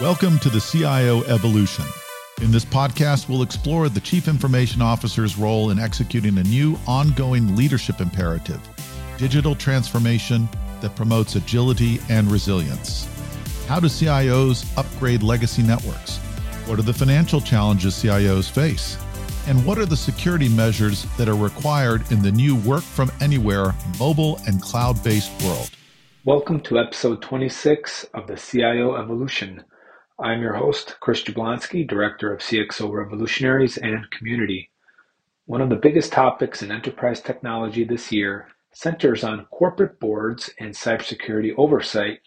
Welcome to the CIO Evolution. In this podcast, we'll explore the Chief Information Officer's role in executing a new ongoing leadership imperative digital transformation that promotes agility and resilience. How do CIOs upgrade legacy networks? What are the financial challenges CIOs face? And what are the security measures that are required in the new work from anywhere, mobile, and cloud based world? Welcome to episode 26 of the CIO Evolution. I'm your host, Chris Jablonski, Director of CXO Revolutionaries and Community. One of the biggest topics in enterprise technology this year centers on corporate boards and cybersecurity oversight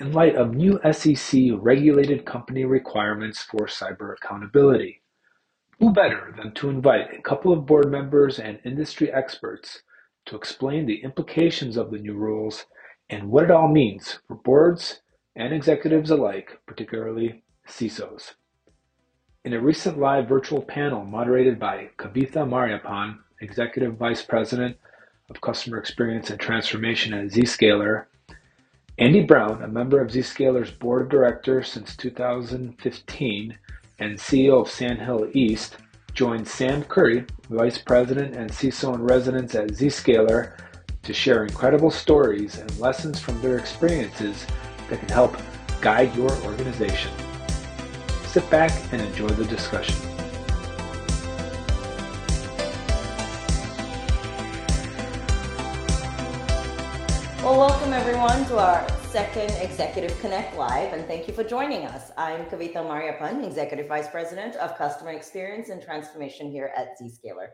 in light of new SEC regulated company requirements for cyber accountability. Who better than to invite a couple of board members and industry experts to explain the implications of the new rules and what it all means for boards and executives alike, particularly CISOs. In a recent live virtual panel moderated by Kavitha Mariappan, Executive Vice President of Customer Experience and Transformation at Zscaler, Andy Brown, a member of Zscaler's board of directors since 2015 and CEO of Sand Hill East, joined Sam Curry, Vice President and CISO in residence at Zscaler, to share incredible stories and lessons from their experiences that can help guide your organization. Sit back and enjoy the discussion. Well, welcome everyone to our second Executive Connect Live, and thank you for joining us. I'm Kavitha Mariappan, Executive Vice President of Customer Experience and Transformation here at Zscaler.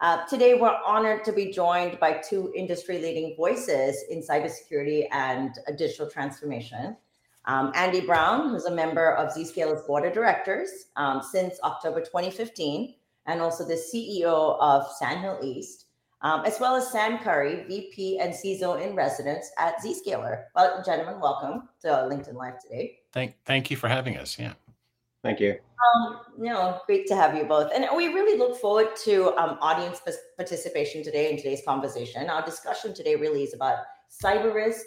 Uh, today, we're honored to be joined by two industry leading voices in cybersecurity and digital transformation. Um, Andy Brown, who's a member of Zscaler's board of directors um, since October 2015, and also the CEO of Sand Hill East, um, as well as Sam Curry, VP and CISO in residence at Zscaler. Well, gentlemen, welcome to LinkedIn Live today. Thank, thank you for having us. Yeah. Thank you. Um, know, great to have you both. And we really look forward to um, audience participation today in today's conversation. Our discussion today really is about cyber risk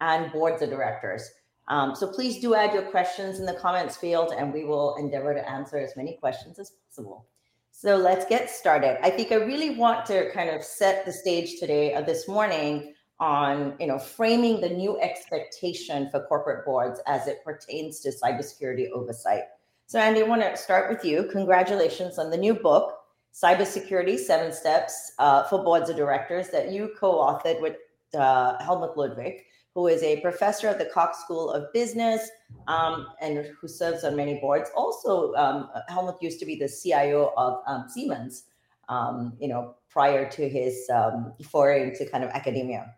and boards of directors. Um, so please do add your questions in the comments field and we will endeavor to answer as many questions as possible. So let's get started. I think I really want to kind of set the stage today, uh, this morning, on you know framing the new expectation for corporate boards as it pertains to cybersecurity oversight. So, Andy, I want to start with you. Congratulations on the new book, Cybersecurity Seven Steps uh, for Boards of Directors, that you co authored with uh, Helmut Ludwig, who is a professor at the Cox School of Business um, and who serves on many boards. Also, um, Helmut used to be the CIO of um, Siemens, um, you know, prior to his um, foray into kind of academia.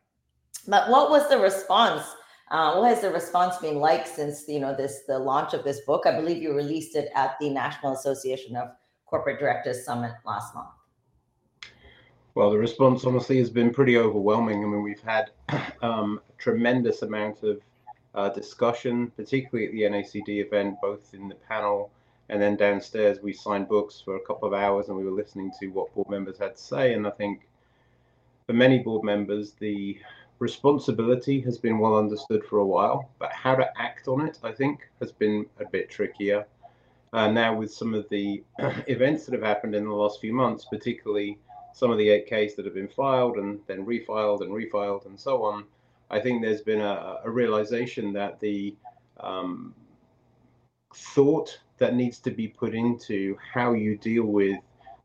But what was the response? Uh, what has the response been like since you know this the launch of this book? I believe you released it at the National Association of Corporate Directors Summit last month. Well, the response honestly has been pretty overwhelming. I mean, we've had um, a tremendous amount of uh, discussion, particularly at the NACD event, both in the panel and then downstairs. We signed books for a couple of hours and we were listening to what board members had to say. And I think for many board members, the responsibility has been well understood for a while, but how to act on it, I think, has been a bit trickier. Uh, now, with some of the events that have happened in the last few months, particularly some of the 8Ks that have been filed and then refiled and refiled and so on, I think there's been a, a realization that the um, thought that needs to be put into how you deal with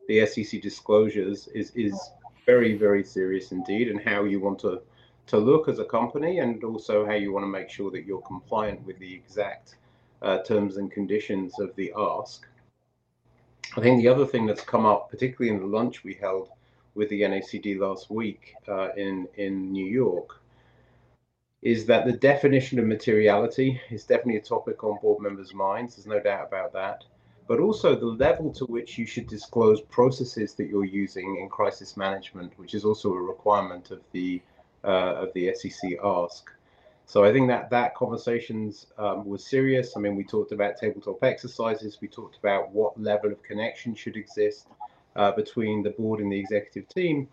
the SEC disclosures is is very very serious indeed, and how you want to to look as a company and also how you want to make sure that you're compliant with the exact uh, terms and conditions of the ask. I think the other thing that's come up, particularly in the lunch we held with the NACD last week uh, in, in New York, is that the definition of materiality is definitely a topic on board members' minds. There's no doubt about that. But also the level to which you should disclose processes that you're using in crisis management, which is also a requirement of the uh, of the SEC ask. So I think that that conversations um, was serious. I mean, we talked about tabletop exercises. We talked about what level of connection should exist uh, between the board and the executive team.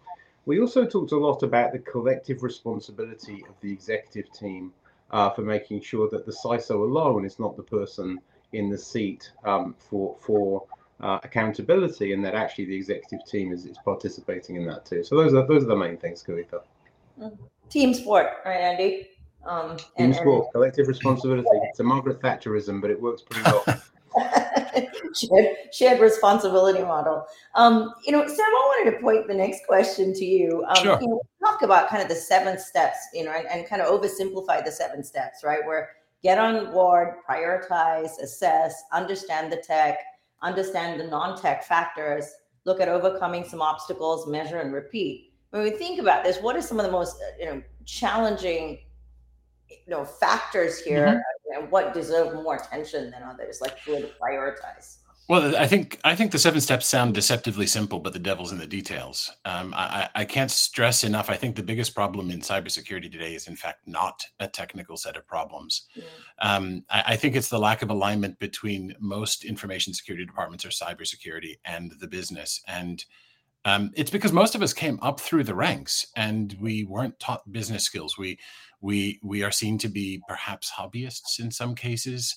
We also talked a lot about the collective responsibility of the executive team uh, for making sure that the CISO alone is not the person in the seat um, for for uh, accountability, and that actually the executive team is, is participating in that too. So those are those are the main things, Kavitha. Team sport, right, Andy? Um, Team and, sport, and... collective responsibility. It's a Margaret Thatcherism, but it works pretty well. shared, shared responsibility model. Um, you know, Sam, I wanted to point the next question to you. Um, sure. You know, talk about kind of the seven steps, you know, and, and kind of oversimplify the seven steps, right? Where get on board, prioritize, assess, understand the tech, understand the non-tech factors, look at overcoming some obstacles, measure and repeat. When we think about this, what are some of the most you know challenging you know factors here mm-hmm. and what deserve more attention than others like who to prioritize well, I think I think the seven steps sound deceptively simple, but the devil's in the details. Um, I, I, can't stress enough. I think the biggest problem in cybersecurity today is, in fact, not a technical set of problems. Mm. Um, I, I, think it's the lack of alignment between most information security departments or cybersecurity and the business, and um, it's because most of us came up through the ranks and we weren't taught business skills. We we we are seen to be perhaps hobbyists in some cases.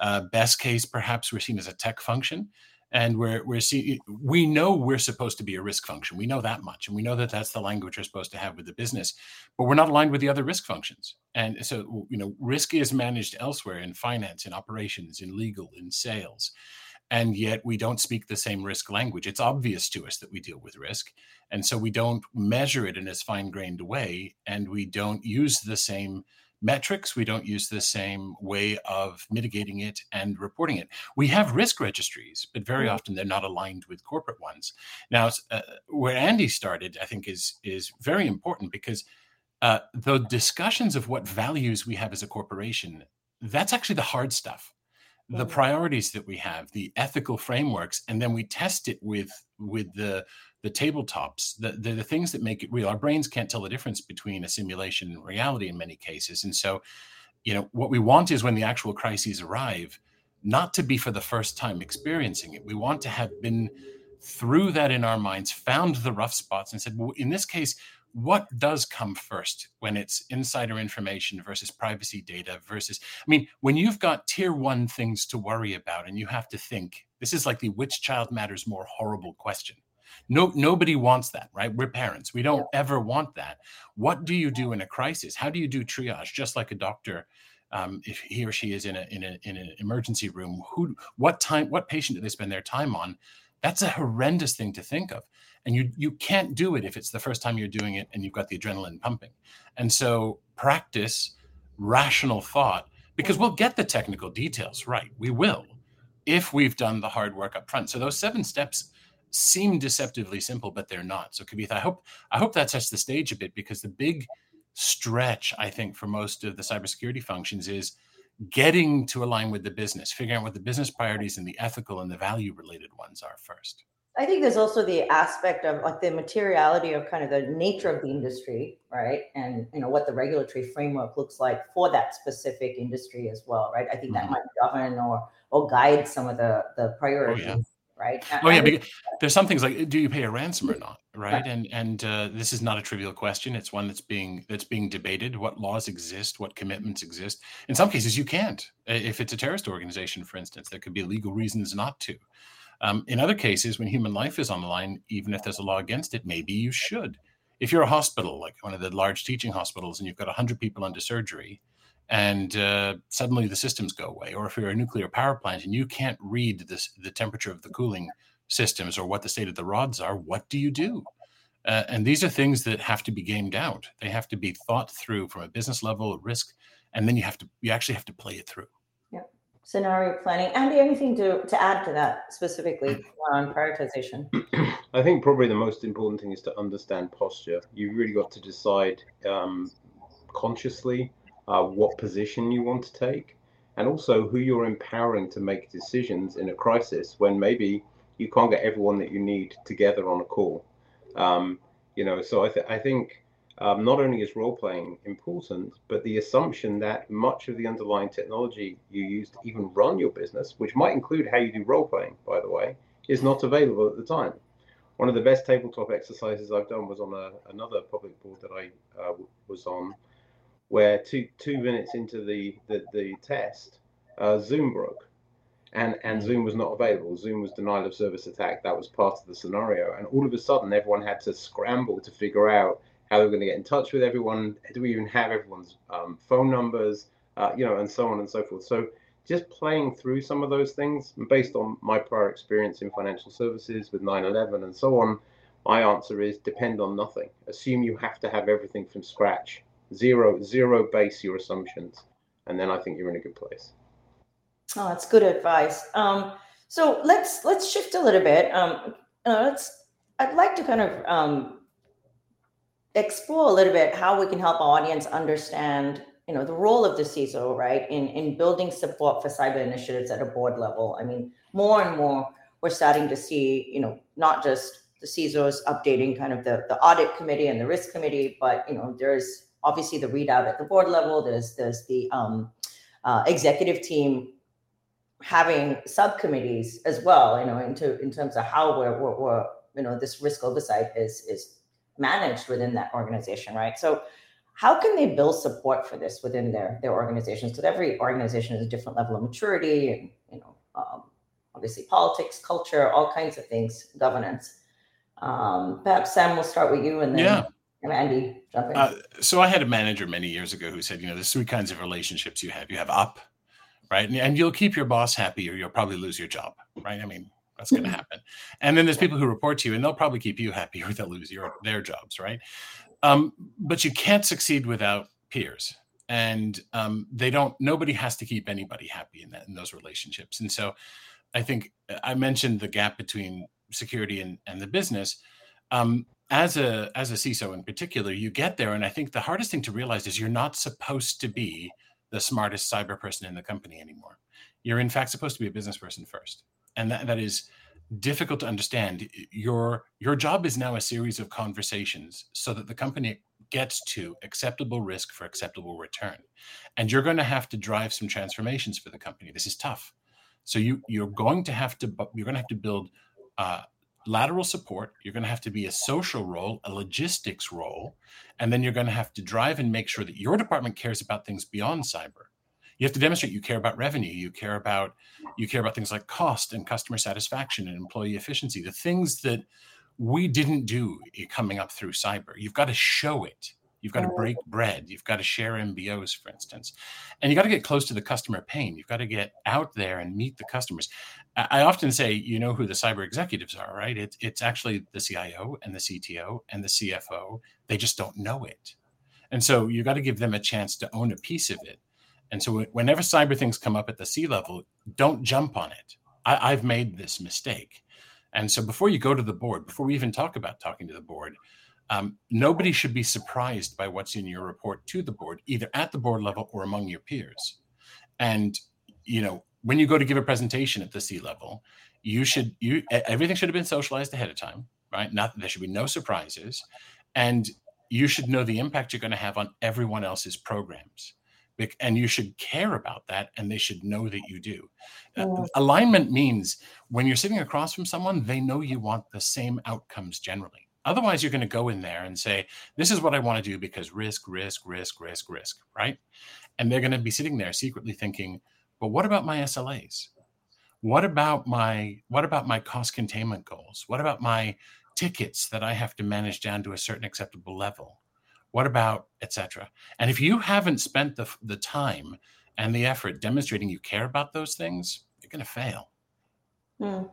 Uh, best case, perhaps we're seen as a tech function, and we're we're see, we know we're supposed to be a risk function. We know that much, and we know that that's the language we're supposed to have with the business, but we're not aligned with the other risk functions. And so, you know, risk is managed elsewhere in finance, in operations, in legal, in sales and yet we don't speak the same risk language. It's obvious to us that we deal with risk. And so we don't measure it in as fine grained a way, and we don't use the same metrics. We don't use the same way of mitigating it and reporting it. We have risk registries, but very mm-hmm. often they're not aligned with corporate ones. Now, uh, where Andy started, I think, is is very important because uh, the discussions of what values we have as a corporation that's actually the hard stuff the priorities that we have the ethical frameworks and then we test it with with the the tabletops the, the, the things that make it real. Our brains can't tell the difference between a simulation and reality in many cases and so you know what we want is when the actual crises arrive not to be for the first time experiencing it. We want to have been through that in our minds found the rough spots and said well in this case what does come first when it's insider information versus privacy data versus i mean when you've got tier one things to worry about and you have to think this is like the which child matters more horrible question. No nobody wants that right? We're parents. We don't ever want that. What do you do in a crisis? How do you do triage? Just like a doctor um, if he or she is in a in a in an emergency room who what time what patient do they spend their time on? That's a horrendous thing to think of and you you can't do it if it's the first time you're doing it and you've got the adrenaline pumping. And so practice rational thought because we'll get the technical details right we will if we've done the hard work up front. So those seven steps seem deceptively simple but they're not. So kavitha i hope i hope that sets the stage a bit because the big stretch i think for most of the cybersecurity functions is getting to align with the business figuring out what the business priorities and the ethical and the value related ones are first I think there's also the aspect of like the materiality of kind of the nature of the industry, right? And you know what the regulatory framework looks like for that specific industry as well, right? I think mm-hmm. that might govern or or guide some of the the priorities. Oh, yeah. Right. Oh yeah, because there's some things like do you pay a ransom or not, right? right. And and uh, this is not a trivial question. It's one that's being that's being debated. What laws exist? What commitments exist? In some cases, you can't. If it's a terrorist organization, for instance, there could be legal reasons not to. Um, in other cases, when human life is on the line, even if there's a law against it, maybe you should. If you're a hospital, like one of the large teaching hospitals, and you've got 100 people under surgery, and uh, suddenly the systems go away, or if you're a nuclear power plant and you can't read this, the temperature of the cooling systems or what the state of the rods are, what do you do? Uh, and these are things that have to be gamed out. They have to be thought through from a business level, risk, and then you have to you actually have to play it through scenario planning. Andy, anything to, to add to that specifically on prioritization? I think probably the most important thing is to understand posture. You've really got to decide um, consciously uh, what position you want to take, and also who you're empowering to make decisions in a crisis when maybe you can't get everyone that you need together on a call. Um, you know, so I, th- I think um, not only is role playing important, but the assumption that much of the underlying technology you use to even run your business, which might include how you do role playing, by the way, is not available at the time. One of the best tabletop exercises I've done was on a, another public board that I uh, was on, where two two minutes into the the, the test, uh, Zoom broke, and and Zoom was not available. Zoom was denial of service attack. That was part of the scenario, and all of a sudden, everyone had to scramble to figure out how they were going to get in touch with everyone. Do we even have everyone's um, phone numbers? Uh, you know, and so on and so forth. So just playing through some of those things based on my prior experience in financial services with 9-11 and so on my answer is depend on nothing assume you have to have everything from scratch zero zero base your assumptions and then i think you're in a good place oh that's good advice um, so let's let's shift a little bit um, uh, let's i'd like to kind of um, explore a little bit how we can help our audience understand you know the role of the CISO, right, in in building support for cyber initiatives at a board level. I mean, more and more we're starting to see, you know, not just the CISOs updating kind of the the audit committee and the risk committee, but you know, there's obviously the readout at the board level. There's there's the um, uh, executive team having subcommittees as well. You know, into in terms of how we're, we're, we're you know this risk oversight is is managed within that organization, right? So how can they build support for this within their their organizations? Because every organization has a different level of maturity, and you know, um, obviously politics, culture, all kinds of things, governance. Um, perhaps Sam, we'll start with you, and then yeah. And Andy, jump in. Uh, so I had a manager many years ago who said, you know, there's three kinds of relationships you have. You have up, right, and, and you'll keep your boss happy, or you'll probably lose your job, right? I mean, that's going to happen. And then there's people who report to you, and they'll probably keep you happy, or they'll lose your their jobs, right? Um, but you can't succeed without peers, and um, they don't. Nobody has to keep anybody happy in that in those relationships. And so, I think uh, I mentioned the gap between security and, and the business. Um, as a as a CISO in particular, you get there, and I think the hardest thing to realize is you're not supposed to be the smartest cyber person in the company anymore. You're in fact supposed to be a business person first, and that, that is difficult to understand. Your your job is now a series of conversations so that the company gets to acceptable risk for acceptable return. And you're going to have to drive some transformations for the company. This is tough. So you you're going to have to you're going to have to build uh, lateral support. You're going to have to be a social role a logistics role and then you're going to have to drive and make sure that your department cares about things beyond cyber you have to demonstrate you care about revenue you care about you care about things like cost and customer satisfaction and employee efficiency the things that we didn't do coming up through cyber. You've got to show it. You've got to break bread. You've got to share mbos for instance. And you got to get close to the customer pain. You've got to get out there and meet the customers. I often say you know who the cyber executives are right? It, it's actually the cio and the cto and the cfo they just don't know it. And so you got to give them a chance to own a piece of it and so whenever cyber things come up at the C level, don't jump on it. I, have made this mistake. And so before you go to the board, before we even talk about talking to the board, um, nobody should be surprised by what's in your report to the board, either at the board level or among your peers. And you know, when you go to give a presentation at the C level, you should you everything should have been socialized ahead of time, right? Not there should be no surprises, and you should know the impact you're going to have on everyone else's programs and you should care about that and they should know that you do. Uh, alignment means when you're sitting across from someone they know you want the same outcomes generally. Otherwise you're going to go in there and say this is what i want to do because risk risk risk risk risk right? And they're going to be sitting there secretly thinking but what about my slas what about my what about my cost containment goals? What about my tickets that i have to manage down to a certain acceptable level what about etc and if you haven't spent the, the time and the effort demonstrating you care about those things you're going to fail. Mm.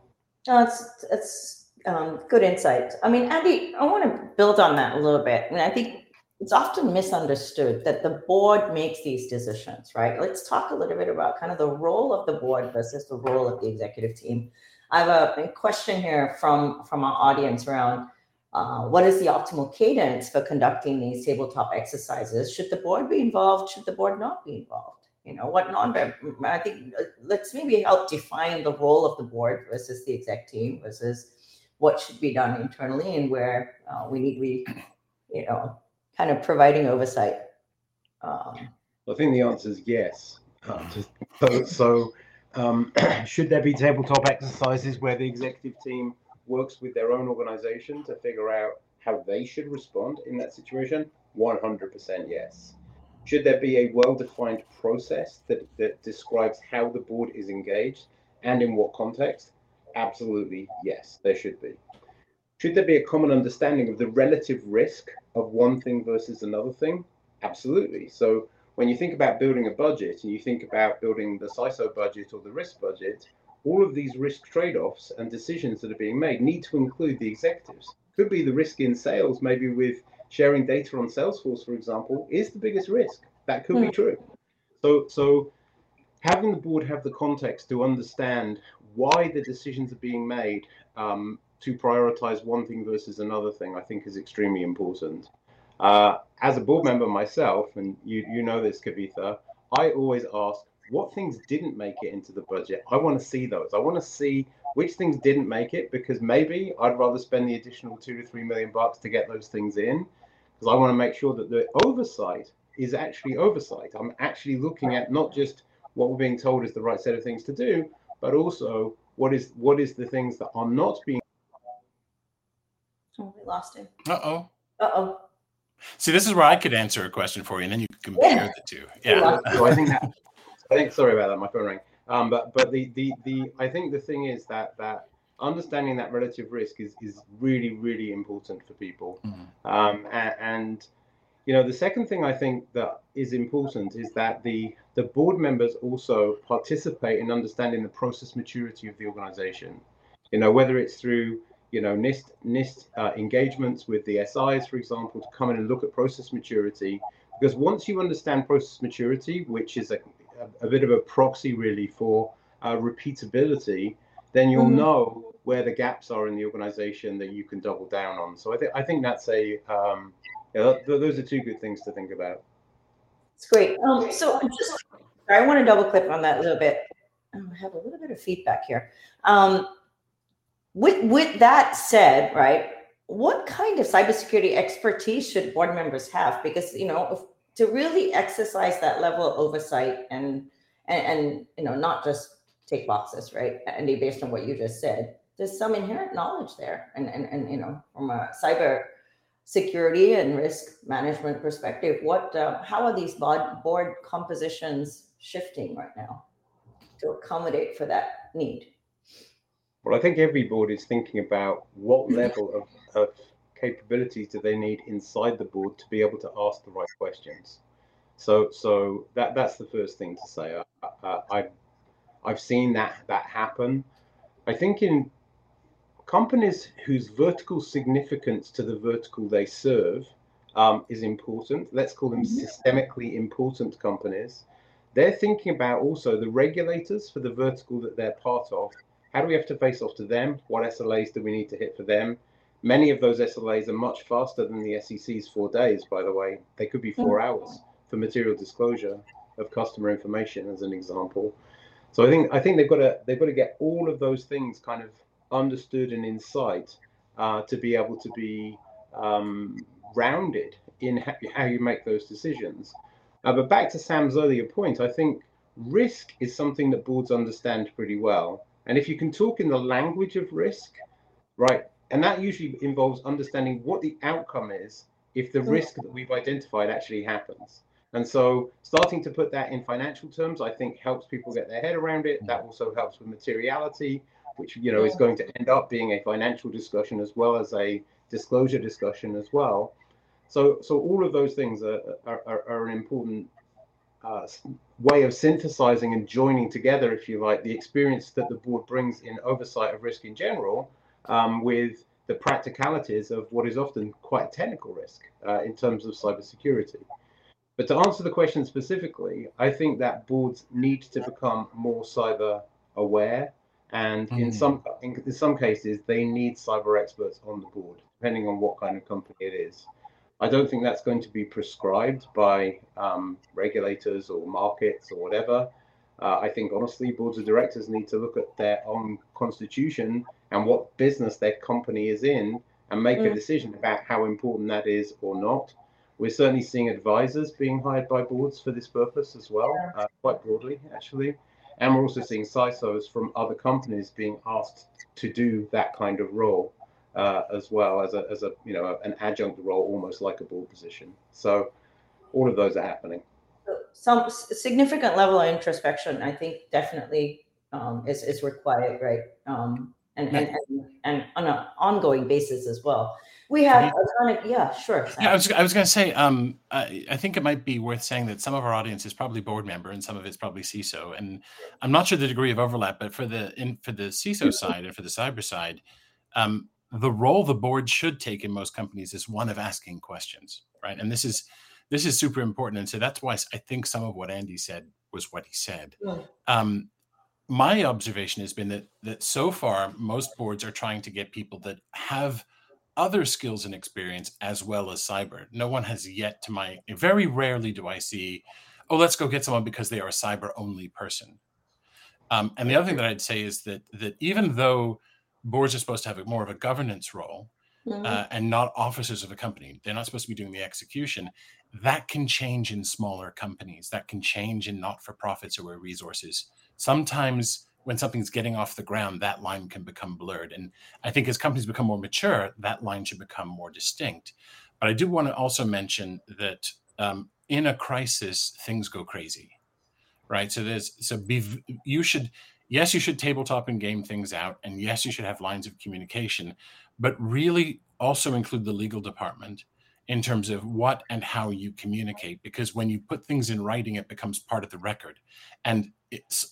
no, it's it's um, good insight. I mean andy i want to build on that a little bit. And i think it's often misunderstood that the board makes these decisions right? Let's talk a little bit about kind of the role of the board versus the role of the executive team. I have a, a question here from from our audience around uh, what is the optimal cadence for conducting these tabletop exercises? Should the board be involved? Should the board not be involved? You know, what non I think uh, let's maybe help define the role of the board versus the exec team versus what should be done internally and where uh, we need to be, you know, kind of providing oversight. Um, I think the answer is yes. Uh, just, so, so um, should there be tabletop exercises where the executive team works with their own organization to figure out how they should respond in that situation? 100% yes. Should there be a well-defined process that, that describes how the board is engaged and in what context? Absolutely, yes, there should be. Should there be a common understanding of the relative risk of one thing versus another thing? Absolutely. So when you think about building a budget and you think about building the CISO budget or the risk budget, all of these risk trade-offs and decisions that are being made need to include the executives. Could be the risk in sales, maybe with sharing data on Salesforce, for example, is the biggest risk. That could mm. be hmm. true. So, so having the board have the context to understand why the decisions are being made um, to prioritize one thing versus another thing, I think is extremely important. Uh, as a board member myself, and you, you know this, Kavitha, I always ask what things didn't make it into the budget. I want to see those. I want to see which things didn't make it because maybe I'd rather spend the additional two to three million bucks to get those things in because I want to make sure that the oversight is actually oversight. I'm actually looking at not just what we're being told is the right set of things to do, but also what is what is the things that are not being. Oh, we lost him. Uh oh. Uh oh. See, this is where I could answer a question for you, and then you can compare yeah. the two. Yeah. so I think that. I think. Sorry about that. My phone rang. Um, but but the the the I think the thing is that that understanding that relative risk is is really really important for people. Mm-hmm. Um, and, and you know the second thing I think that is important is that the the board members also participate in understanding the process maturity of the organization. You know whether it's through you know NIST NIST uh, engagements with the SIs, for example, to come in and look at process maturity. Because once you understand process maturity, which is a, a, a bit of a proxy really for uh, repeatability, then you'll mm-hmm. know where the gaps are in the organization that you can double down on. So I think I think that's a um, yeah, th- those are two good things to think about. It's great. Um, so just I want to double click on that a little bit. I have a little bit of feedback here. Um, with with that said, right, what kind of cybersecurity expertise should board members have? Because you know, if, to really exercise that level of oversight and and, and you know, not just take boxes, right? And based on what you just said, there's some inherent knowledge there, and and and you know, from a cyber security and risk management perspective, what uh, how are these board compositions shifting right now to accommodate for that need? Well, I think every board is thinking about what level of, of capabilities do they need inside the board to be able to ask the right questions. So, so that that's the first thing to say. I, I, I've seen that that happen. I think in companies whose vertical significance to the vertical they serve um, is important. Let's call them mm-hmm. systemically important companies. They're thinking about also the regulators for the vertical that they're part of how do we have to face off to them? What SLAs do we need to hit for them? Many of those SLAs are much faster than the SEC's four days, by the way. They could be four hours for material disclosure of customer information, as an example. So I think I think they've got to they've got to get all of those things kind of understood and in sight uh, to be able to be um, rounded in ha- how you make those decisions. Uh, but back to Sam's earlier point, I think risk is something that boards understand pretty well. And if you can talk in the language of risk, right, and that usually involves understanding what the outcome is if the risk that we've identified actually happens. And so starting to put that in financial terms, I think helps people get their head around it. That also helps with materiality, which you know is going to end up being a financial discussion as well as a disclosure discussion as well. So so all of those things are are, are an important uh, way of synthesizing and joining together, if you like, the experience that the board brings in oversight of risk in general um, with the practicalities of what is often quite a technical risk uh, in terms of cybersecurity. But to answer the question specifically, I think that boards need to become more cyber aware, and mm. in some in, in some cases, they need cyber experts on the board, depending on what kind of company it is. I don't think that's going to be prescribed by um, regulators or markets or whatever. Uh, I think honestly, boards of directors need to look at their own constitution and what business their company is in and make mm. a decision about how important that is or not. We're certainly seeing advisors being hired by boards for this purpose as well, uh, quite broadly, actually. And we're also seeing CISOs from other companies being asked to do that kind of role uh, as well as a, as a you know an adjunct role, almost like a board position. So all of those are happening. some significant level of introspection, I think, definitely um, is is required, right? Um, and, and, and and on an ongoing basis as well. We have yeah, sure. Sam. Yeah, I was, I was going to say, um, I, I, think it might be worth saying that some of our audience is probably board member and some of it's probably CISO. And I'm not sure the degree of overlap, but for the in, for the CISO side and for the cyber side, um, the role the board should take in most companies is one of asking questions, right? And this is this is super important. And so that's why I think some of what Andy said was what he said. Yeah. Um, my observation has been that that so far most boards are trying to get people that have other skills and experience as well as cyber. No one has yet to my very rarely do I see, oh, let's go get someone because they are a cyber only person. Um, and the other thing that I'd say is that that even though boards are supposed to have a, more of a governance role mm-hmm. uh, and not officers of a company, they're not supposed to be doing the execution. That can change in smaller companies. That can change in not for profits or where resources. Sometimes when something's getting off the ground, that line can become blurred. And I think as companies become more mature, that line should become more distinct. But I do want to also mention that um, in a crisis, things go crazy, right? So there's so be you should yes you should tabletop and game things out, and yes you should have lines of communication, but really also include the legal department in terms of what and how you communicate because when you put things in writing it becomes part of the record. And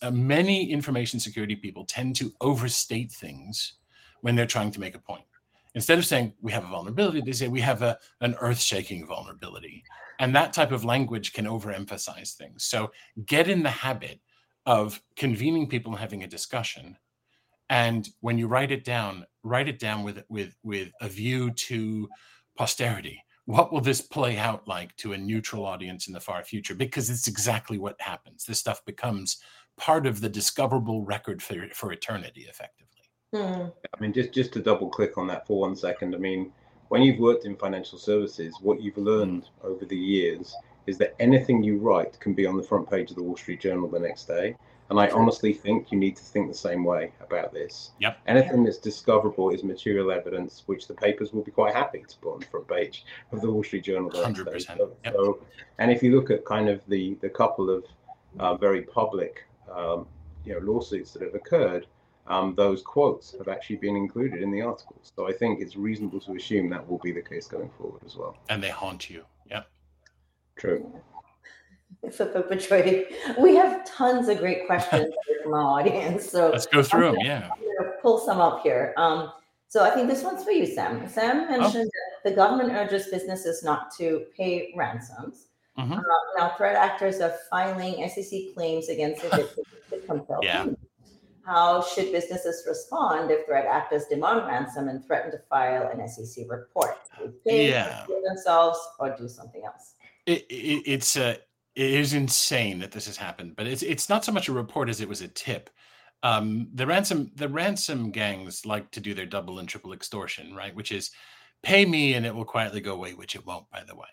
uh, many information security people tend to overstate things when they're trying to make a point. Instead of saying we have a vulnerability they say we have a, an earth-shaking vulnerability. And that type of language can overemphasize things. So get in the habit of convening people and having a discussion. And when you write it down write it down with with with a view to posterity what will this play out like to a neutral audience in the far future? Because it's exactly what happens. This stuff becomes part of the discoverable record for, for eternity, effectively. Hmm. I mean, just just to double click on that for one second. I mean, when you've worked in financial services, what you've learned mm. over the years is that anything you write can be on the front page of the Wall Street Journal the next day. And I honestly think you need to think the same way about this. Yep. Anything that's discoverable is material evidence, which the papers will be quite happy to put on the front page of the Wall Street Journal. Hundred percent. So, yep. so, and if you look at kind of the the couple of uh, very public, um, you know, lawsuits that have occurred, um, those quotes have actually been included in the articles. So I think it's reasonable to assume that will be the case going forward as well. And they haunt you. Yep. True for perpetuating. We have tons of great questions from our audience. So let's go through them. Yeah. Pull some up here. Um, so I think this one's for you, Sam. Sam oh. mentioned oh. that the government urges businesses not to pay ransoms. Mm-hmm. Uh, now, threat actors are filing SEC claims against the victims. yeah. How should businesses respond if threat actors demand ransom and threaten to file an SEC report? Pay, yeah. themselves or do something else. It, it, it's a it is insane that this has happened, but it's it's not so much a report as it was a tip. Um, the ransom the ransom gangs like to do their double and triple extortion, right? Which is pay me and it will quietly go away, which it won't, by the way,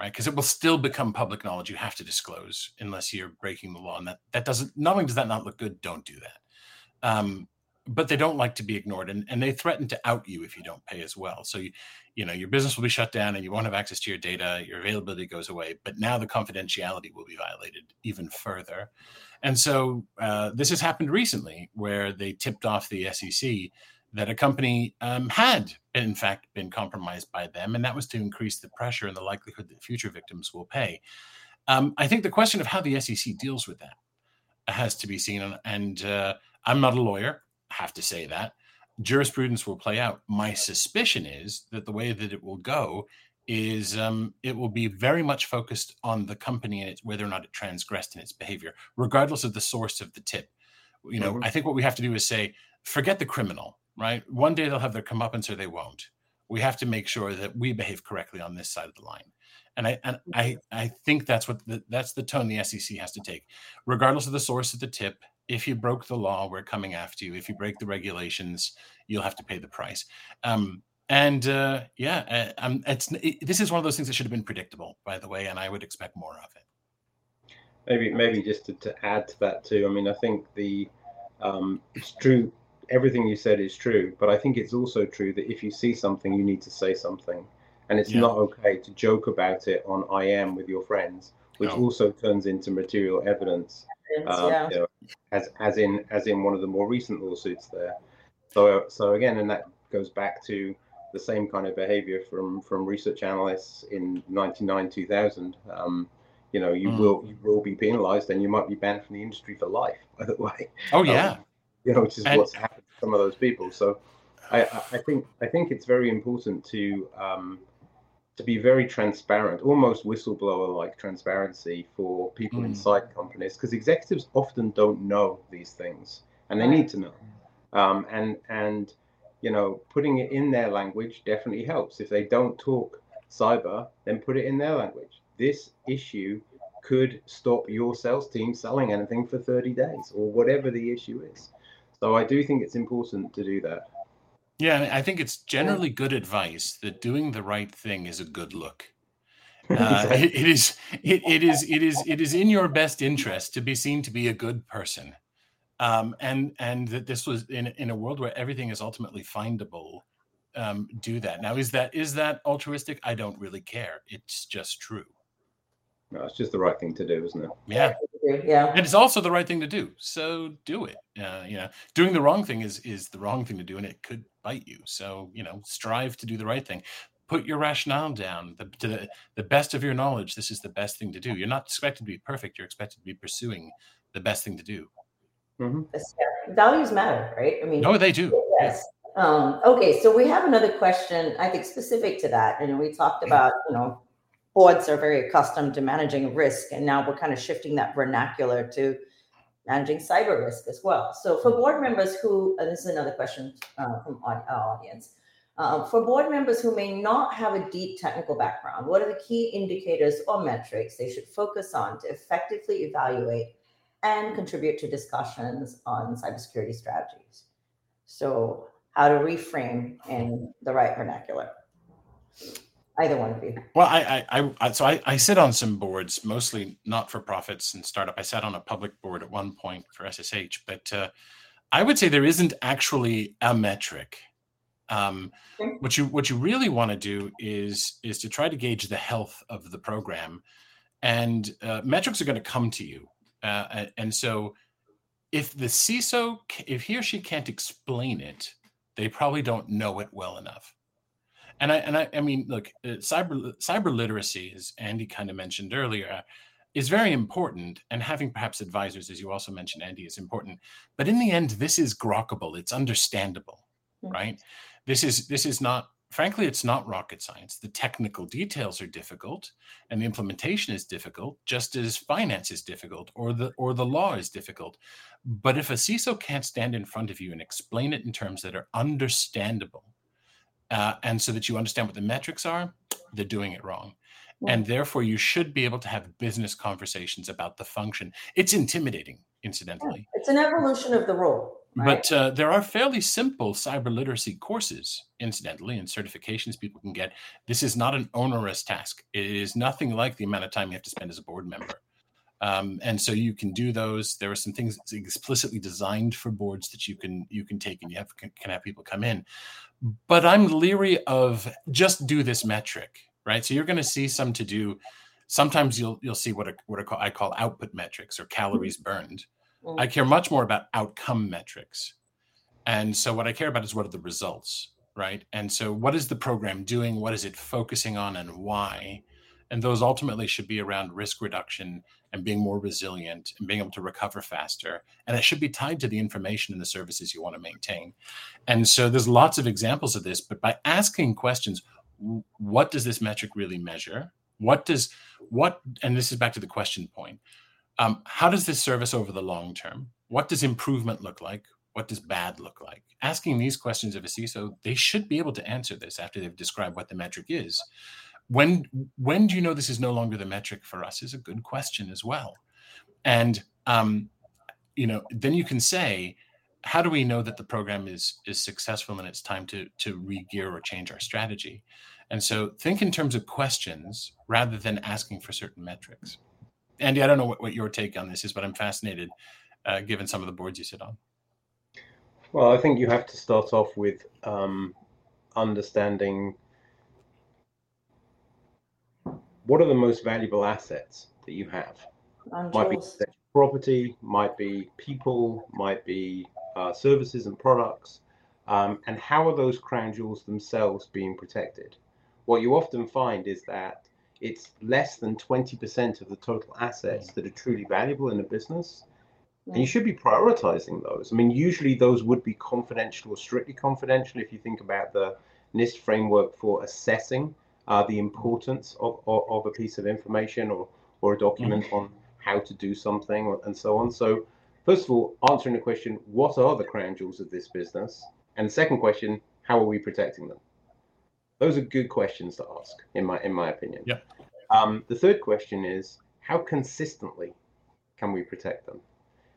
right? Because it will still become public knowledge. You have to disclose unless you're breaking the law, and that that doesn't. Not only does that not look good, don't do that. Um, but they don't like to be ignored and, and they threaten to out you if you don't pay as well so you you know your business will be shut down and you won't have access to your data your availability goes away but now the confidentiality will be violated even further. And so uh, this has happened recently where they tipped off the sec that a company um, had in fact been compromised by them and that was to increase the pressure and the likelihood that future victims will pay. Um, i think the question of how the sec deals with that has to be seen and uh, i'm not a lawyer have to say that jurisprudence will play out. My suspicion is that the way that it will go is um, it will be very much focused on the company and its whether or not it transgressed in its behavior, regardless of the source of the tip. You know, mm-hmm. I think what we have to do is say, forget the criminal, right? One day they'll have their comeuppance or they won't. We have to make sure that we behave correctly on this side of the line. And I and I I think that's what the, that's the tone the SEC has to take, regardless of the source of the tip if you broke the law, we're coming after you. If you break the regulations, you'll have to pay the price. Um, and uh, yeah, uh, um, it's it, this is one of those things that should have been predictable, by the way, and I would expect more of it. Maybe, maybe just to, to add to that too. I mean, I think the um, it's true. Everything you said is true, but I think it's also true that if you see something, you need to say something, and it's yeah. not okay to joke about it on IM with your friends which oh. also turns into material evidence. Um, yeah. you know, as as in as in one of the more recent lawsuits there. So so again, and that goes back to the same kind of behavior from from research analysts in 99 2000 um, you know you mm. will you will be penalized and you might be banned from the industry for life by the way oh yeah um, you know which is and, what's happened to some of those people so I, I think I think it's very important to um, to be very transparent, almost whistleblower-like transparency for people mm. inside companies, because executives often don't know these things, and they need to know. Um, and and you know, putting it in their language definitely helps. If they don't talk cyber, then put it in their language. This issue could stop your sales team selling anything for 30 days or whatever the issue is. So I do think it's important to do that. Yeah, I think it's generally good advice that doing the right thing is a good look. Uh, it, it is it, it is it is it is in your best interest to be seen to be a good person. Um, and and that this was in in a world where everything is ultimately findable um, do that. Now is that is that altruistic? I don't really care. It's just true no it's just the right thing to do isn't it yeah yeah and it's also the right thing to do so do it uh, you know doing the wrong thing is is the wrong thing to do and it could bite you so you know strive to do the right thing put your rationale down the, to the, the best of your knowledge this is the best thing to do you're not expected to be perfect you're expected to be pursuing the best thing to do Mm-hmm. Values matter, right? I mean, no, they do. Yes. Um, okay, so we have another question, I think, specific to that. And we talked about, you know, boards are very accustomed to managing risk, and now we're kind of shifting that vernacular to managing cyber risk as well. So, for board members who, and this is another question uh, from our audience, uh, for board members who may not have a deep technical background, what are the key indicators or metrics they should focus on to effectively evaluate and contribute to discussions on cybersecurity strategies. So, how to reframe in the right vernacular. Either one of you. Well, I, I, I so I, I sit on some boards, mostly not for profits and startup. I sat on a public board at one point for SSH, but uh, I would say there isn't actually a metric. Um, okay. What you what you really want to do is is to try to gauge the health of the program, and uh, metrics are going to come to you uh, and so, if the CISO, if he or she can't explain it, they probably don't know it well enough. And I and I, I mean, look, uh, cyber cyber literacy, as Andy kind of mentioned earlier, is very important. And having perhaps advisors, as you also mentioned, Andy, is important. But in the end, this is grokkable. It's understandable, mm-hmm. right? This is this is not frankly, it's not rocket science. The technical details are difficult, and the implementation is difficult, just as finance is difficult, or the or the law is difficult. But if a CISO can't stand in front of you and explain it in terms that are understandable, uh, and so that you understand what the metrics are, they're doing it wrong. And therefore, you should be able to have business conversations about the function. It's intimidating, incidentally. It's an evolution of the role. But uh, there are fairly simple cyber literacy courses, incidentally, and certifications people can get. This is not an onerous task. It is nothing like the amount of time you have to spend as a board member. Um, and so you can do those. There are some things explicitly designed for boards that you can you can take and you have can, can have people come in. But I'm leery of just do this metric, right? So you're going to see some to do. Sometimes you'll you'll see what a, what a, I call output metrics or calories burned Mm. I care much more about outcome metrics. And so what I care about is what are the results, right? And so what is the program doing? What is it focusing on and why? And those ultimately should be around risk reduction and being more resilient and being able to recover faster. And it should be tied to the information and the services you want to maintain. And so there's lots of examples of this, but by asking questions, what does this metric really measure? What does what and this is back to the question point um, how does this service over the long term? What does improvement look like? What does bad look like? Asking these questions of a CISO, they should be able to answer this after they've described what the metric is. When when do you know this is no longer the metric for us? Is a good question as well. And um, you know, then you can say, how do we know that the program is is successful and it's time to to re-gear or change our strategy? And so think in terms of questions rather than asking for certain metrics. Andy, I don't know what, what your take on this is, but I'm fascinated uh, given some of the boards you sit on. Well, I think you have to start off with um, understanding what are the most valuable assets that you have. Might be property, might be people, might be uh, services and products, um, and how are those crown jewels themselves being protected? What you often find is that it's less than 20% of the total assets that are truly valuable in a business. And you should be prioritizing those. I mean, usually those would be confidential or strictly confidential if you think about the NIST framework for assessing uh, the importance of, of, of, a piece of information or, or a document mm-hmm. on how to do something or, and so on. So, first of all, answering the question, what are the crown jewels of this business? And the second question, how are we protecting them? Those are good questions to ask, in my in my opinion. Yeah. Um, the third question is, how consistently can we protect them?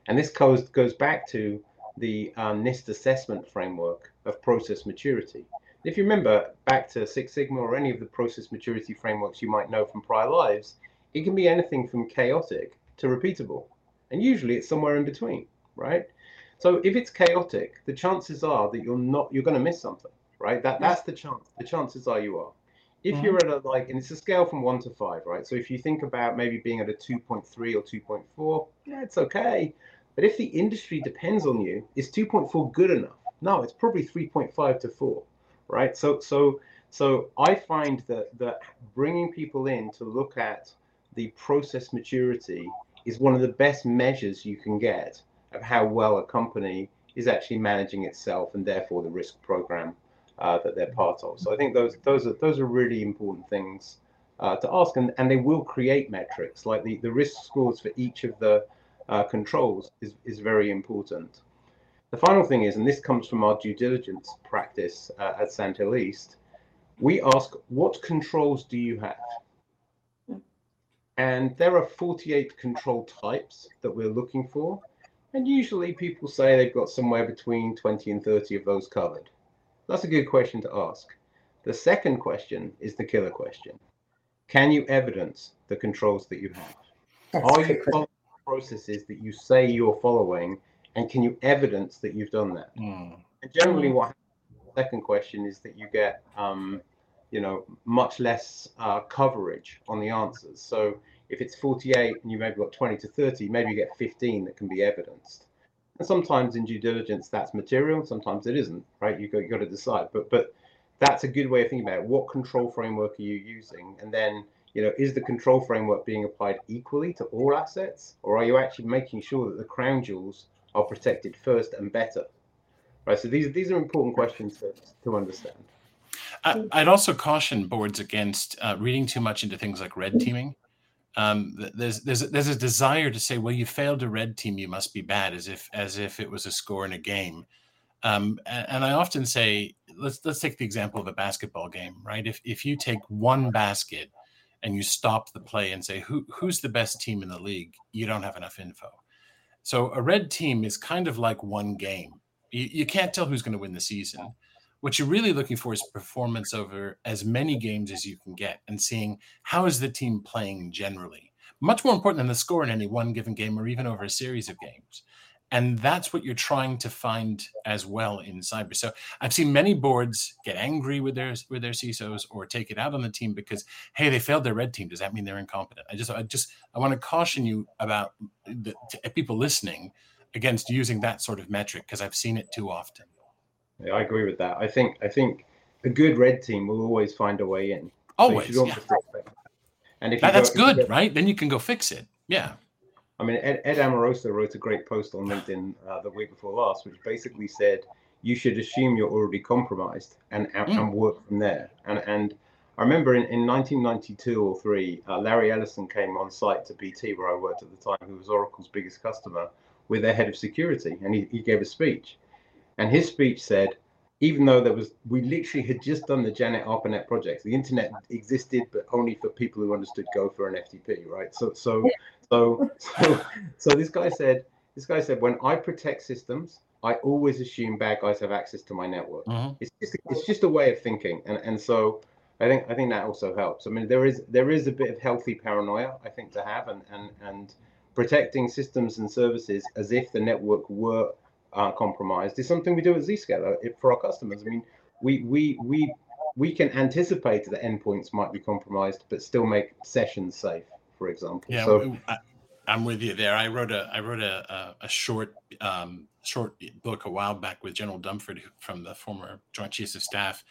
And this goes goes back to the um, NIST assessment framework of process maturity. If you remember back to Six Sigma or any of the process maturity frameworks you might know from prior lives, it can be anything from chaotic to repeatable. And usually it's somewhere in between, right? So if it's chaotic, the chances are that you're not you're going to miss something, right? That that's the chance. The chances are you are. If mm-hmm. you're at a like, and it's a scale from one to five, right? So if you think about maybe being at a 2.3 or 2.4, yeah, it's okay. But if the industry depends on you, is 2.4 good enough? No, it's probably 3.5 to 4, right? So so so I find that that bringing people in to look at the process maturity is one of the best measures you can get of how well a company is actually managing itself and therefore the risk program uh, that they're part of. So I think those those are those are really important things uh, to ask, and, and they will create metrics like the, the risk scores for each of the uh, controls is, is very important. The final thing is, and this comes from our due diligence practice uh, at Sand Hill East, we ask, what controls do you have? And there are 48 control types that we're looking for. And usually people say they've got somewhere between 20 and 30 of those covered. That's a good question to ask. The second question is the killer question. Can you evidence the controls that you have? That's Are you following processes that you say you're following, and can you evidence that you've done that? Mm. And generally, what happens, the second question is that you get, um, you know, much less uh, coverage on the answers. So if it's 48 and you maybe got 20 to 30, maybe you get 15 that can be evidenced. And sometimes in due diligence that's material, sometimes it isn't, right? You got you got to decide. But but that's a good way of thinking about it. What control framework are you using? And then you know, is the control framework being applied equally to all assets, or are you actually making sure that the crown jewels are protected first and better? Right. So these these are important questions to, to understand. I'd also caution boards against uh, reading too much into things like red teaming. Um, there's there's there's a desire to say, well, you failed a red team, you must be bad, as if as if it was a score in a game. Um, and, and, I often say, let's let's take the example of a basketball game, right? If if you take one basket and you stop the play and say who who's the best team in the league, you don't have enough info. So a red team is kind of like one game. You, you can't tell who's going to win the season. What you're really looking for is performance over as many games as you can get and seeing how is the team playing generally. Much more important than the score in any one given game or even over a series of games. And that's what you're trying to find as well in cyber. So i've seen many boards get angry with their with their cisos or take it out on the team because hey they failed their red team. Does that mean they're incompetent? I just i just i want to caution you about the people listening against using that sort of metric because i've seen it too often. Yeah, i agree with that. I think i think a good red team will always find a way in. Always so yeah. and if that, go, that's good get, right? Then you can go fix it. Yeah. I mean, Ed, Ed Amoroso wrote a great post on LinkedIn uh, the week before last, which basically said you should assume you're already compromised and and, mm. and work from there. And and I remember in, in 1992 or three, uh, Larry Ellison came on site to BT where I worked at the time, who was Oracle's biggest customer, with their head of security, and he, he gave a speech, and his speech said, even though there was, we literally had just done the Janet ARPANET project. The internet existed, but only for people who understood Gopher and FTP, right? So so so, so, so this guy said, this guy said, when I protect systems, I always assume bad guys have access to my network. Mm-hmm. It's just, it's just a way of thinking, and and so I think I think that also helps. I mean, there is there is a bit of healthy paranoia I think to have, and and and protecting systems and services as if the network were uh, compromised is something we do at Zscaler for our customers. I mean, we we we we can anticipate that endpoints might be compromised, but still make sessions safe for example. Yeah, so, I, am with you there. I wrote a I wrote a a, a short um, short book a while back with General Dunford from the former Joint Chiefs of Staff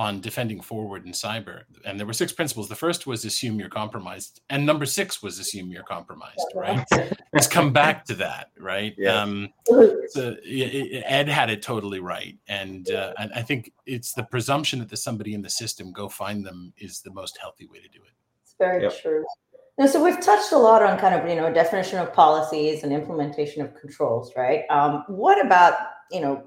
on defending forward in cyber. And there were six principles. The first was assume you're compromised, and number six was assume you're compromised. Right? Let's come back to that. Right? Yeah. Um, so Ed had it totally right, and uh, and I think it's the presumption that there's somebody in the system. Go find them is the most healthy way to do it. It's very yep. true. Now, so we've touched a lot on kind of you know definition of policies and implementation of controls, right? Um, what about you know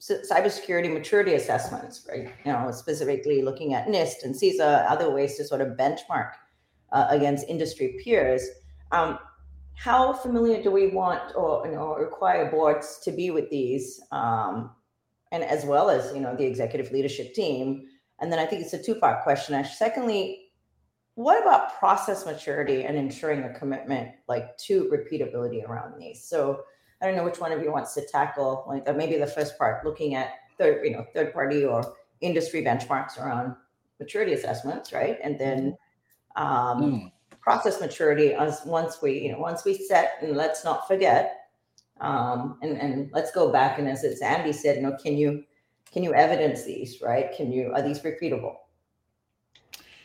cybersecurity maturity assessments, right? You know, specifically looking at NIST and CISA, other ways to sort of benchmark uh, against industry peers. Um, how familiar do we want or you know require boards to be with these, um, and as well as you know the executive leadership team? And then I think it's a two-part question. Secondly, what about process maturity and ensuring a commitment like to repeatability around these? So I don't know which one of you wants to tackle like maybe the first part, looking at third, you know, third party or industry benchmarks around maturity assessments, right? And then um, mm. process maturity as once we, you know, once we set and let's not forget, um, and and let's go back and as it's Andy said, you know, can you can you evidence these, right? Can you are these repeatable?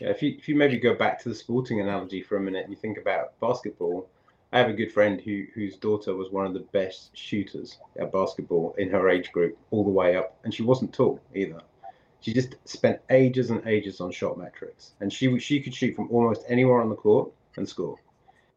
Yeah, if you if you maybe go back to the sporting analogy for a minute and you think about basketball, I have a good friend who whose daughter was one of the best shooters at basketball in her age group, all the way up, and she wasn't tall either. She just spent ages and ages on shot metrics, and she she could shoot from almost anywhere on the court and score.